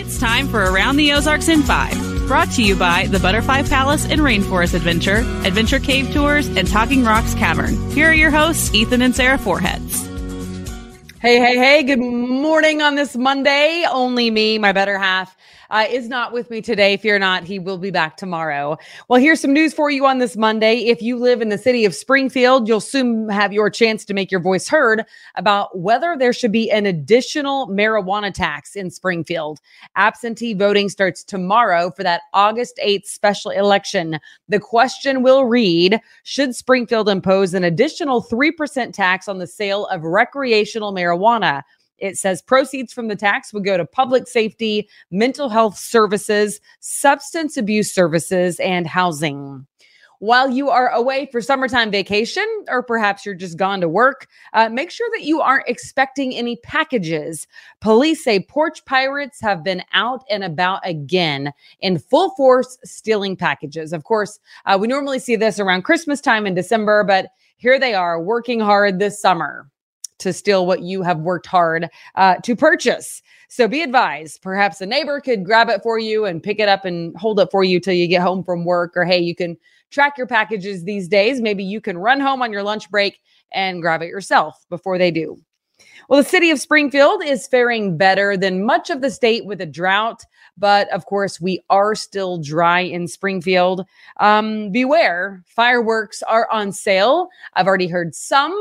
It's time for Around the Ozarks in 5, brought to you by the Butterfly Palace and Rainforest Adventure, Adventure Cave Tours, and Talking Rocks Cavern. Here are your hosts, Ethan and Sarah Foreheads. Hey, hey, hey, good morning on this Monday. Only me, my better half, uh, is not with me today. Fear not, he will be back tomorrow. Well, here's some news for you on this Monday. If you live in the city of Springfield, you'll soon have your chance to make your voice heard about whether there should be an additional marijuana tax in Springfield. Absentee voting starts tomorrow for that August 8th special election. The question will read Should Springfield impose an additional 3% tax on the sale of recreational marijuana? It says proceeds from the tax would go to public safety, mental health services, substance abuse services, and housing. While you are away for summertime vacation, or perhaps you're just gone to work, uh, make sure that you aren't expecting any packages. Police say porch pirates have been out and about again in full force stealing packages. Of course, uh, we normally see this around Christmas time in December, but here they are working hard this summer to steal what you have worked hard uh, to purchase. So be advised. Perhaps a neighbor could grab it for you and pick it up and hold it for you till you get home from work. Or hey, you can track your packages these days. Maybe you can run home on your lunch break and grab it yourself before they do. Well, the city of Springfield is faring better than much of the state with a drought, but of course, we are still dry in Springfield. Um, beware, fireworks are on sale. I've already heard some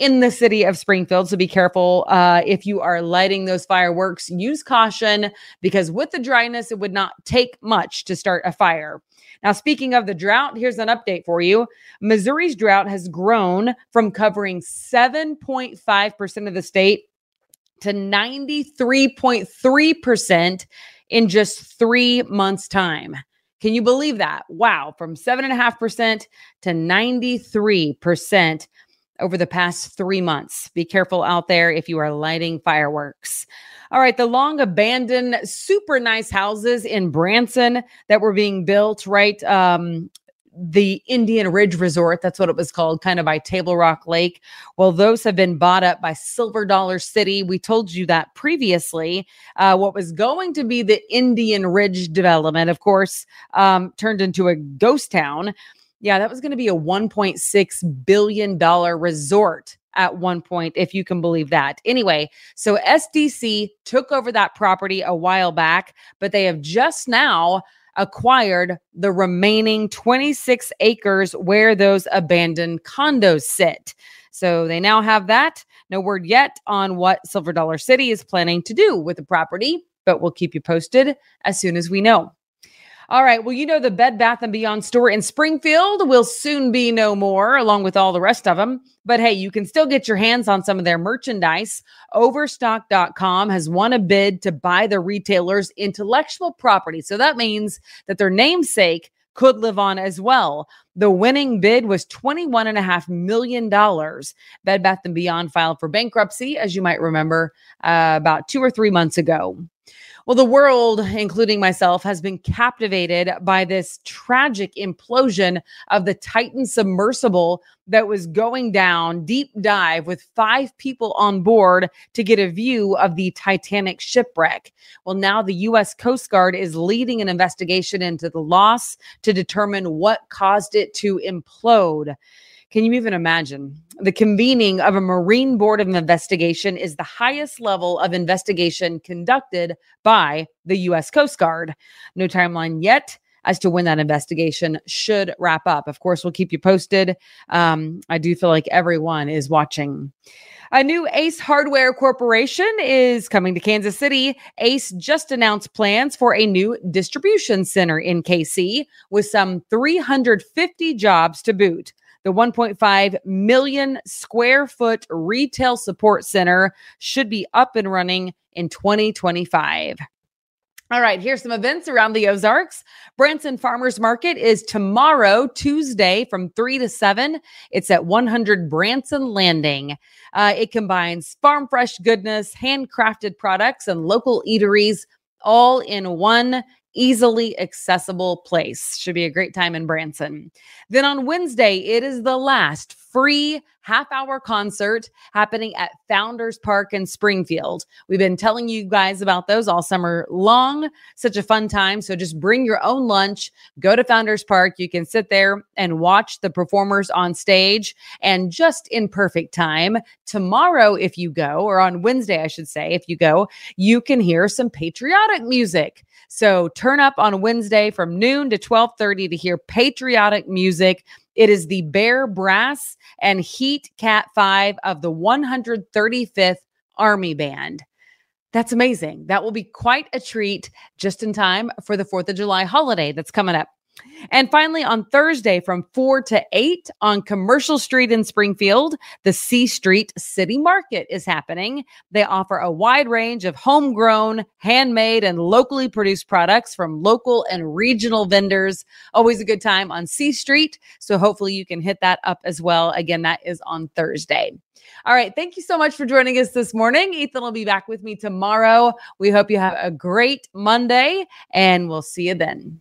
in the city of Springfield. So be careful uh, if you are lighting those fireworks. Use caution because with the dryness, it would not take much to start a fire. Now, speaking of the drought, here's an update for you. Missouri's drought has grown from covering 7.5% of the state to 93.3% in just three months' time. Can you believe that? Wow, from 7.5% to 93% over the past three months. Be careful out there if you are lighting fireworks. All right, the long abandoned, super nice houses in Branson that were being built, right? Um, the Indian Ridge Resort, that's what it was called, kind of by Table Rock Lake. Well, those have been bought up by Silver Dollar City. We told you that previously. Uh, what was going to be the Indian Ridge development, of course, um, turned into a ghost town. Yeah, that was going to be a $1.6 billion resort at one point, if you can believe that. Anyway, so SDC took over that property a while back, but they have just now acquired the remaining 26 acres where those abandoned condos sit. So they now have that. No word yet on what Silver Dollar City is planning to do with the property, but we'll keep you posted as soon as we know. All right. Well, you know, the Bed Bath and Beyond store in Springfield will soon be no more, along with all the rest of them. But hey, you can still get your hands on some of their merchandise. Overstock.com has won a bid to buy the retailer's intellectual property. So that means that their namesake could live on as well. The winning bid was $21.5 million. Bed Bath & Beyond filed for bankruptcy, as you might remember, uh, about two or three months ago. Well, the world, including myself, has been captivated by this tragic implosion of the Titan submersible that was going down deep dive with five people on board to get a view of the Titanic shipwreck. Well, now the U.S. Coast Guard is leading an investigation into the loss to determine what caused it to implode. Can you even imagine? The convening of a Marine Board of Investigation is the highest level of investigation conducted by the U.S. Coast Guard. No timeline yet as to when that investigation should wrap up. Of course, we'll keep you posted. Um, I do feel like everyone is watching. A new Ace Hardware Corporation is coming to Kansas City. Ace just announced plans for a new distribution center in KC with some 350 jobs to boot. The 1.5 million square foot retail support center should be up and running in 2025. All right, here's some events around the Ozarks. Branson Farmers Market is tomorrow, Tuesday, from 3 to 7. It's at 100 Branson Landing. Uh, it combines farm fresh goodness, handcrafted products, and local eateries all in one easily accessible place. Should be a great time in Branson. Then on Wednesday, it is the last free half hour concert happening at Founders Park in Springfield. We've been telling you guys about those all summer long. Such a fun time. So just bring your own lunch, go to Founders Park. You can sit there and watch the performers on stage and just in perfect time. Tomorrow, if you go, or on Wednesday, I should say, if you go, you can hear some patriotic music. So turn up on Wednesday from noon to 12:30 to hear patriotic music. It is the Bear Brass and Heat Cat 5 of the 135th Army Band. That's amazing. That will be quite a treat just in time for the 4th of July holiday that's coming up. And finally, on Thursday from 4 to 8 on Commercial Street in Springfield, the C Street City Market is happening. They offer a wide range of homegrown, handmade, and locally produced products from local and regional vendors. Always a good time on C Street. So hopefully you can hit that up as well. Again, that is on Thursday. All right. Thank you so much for joining us this morning. Ethan will be back with me tomorrow. We hope you have a great Monday and we'll see you then.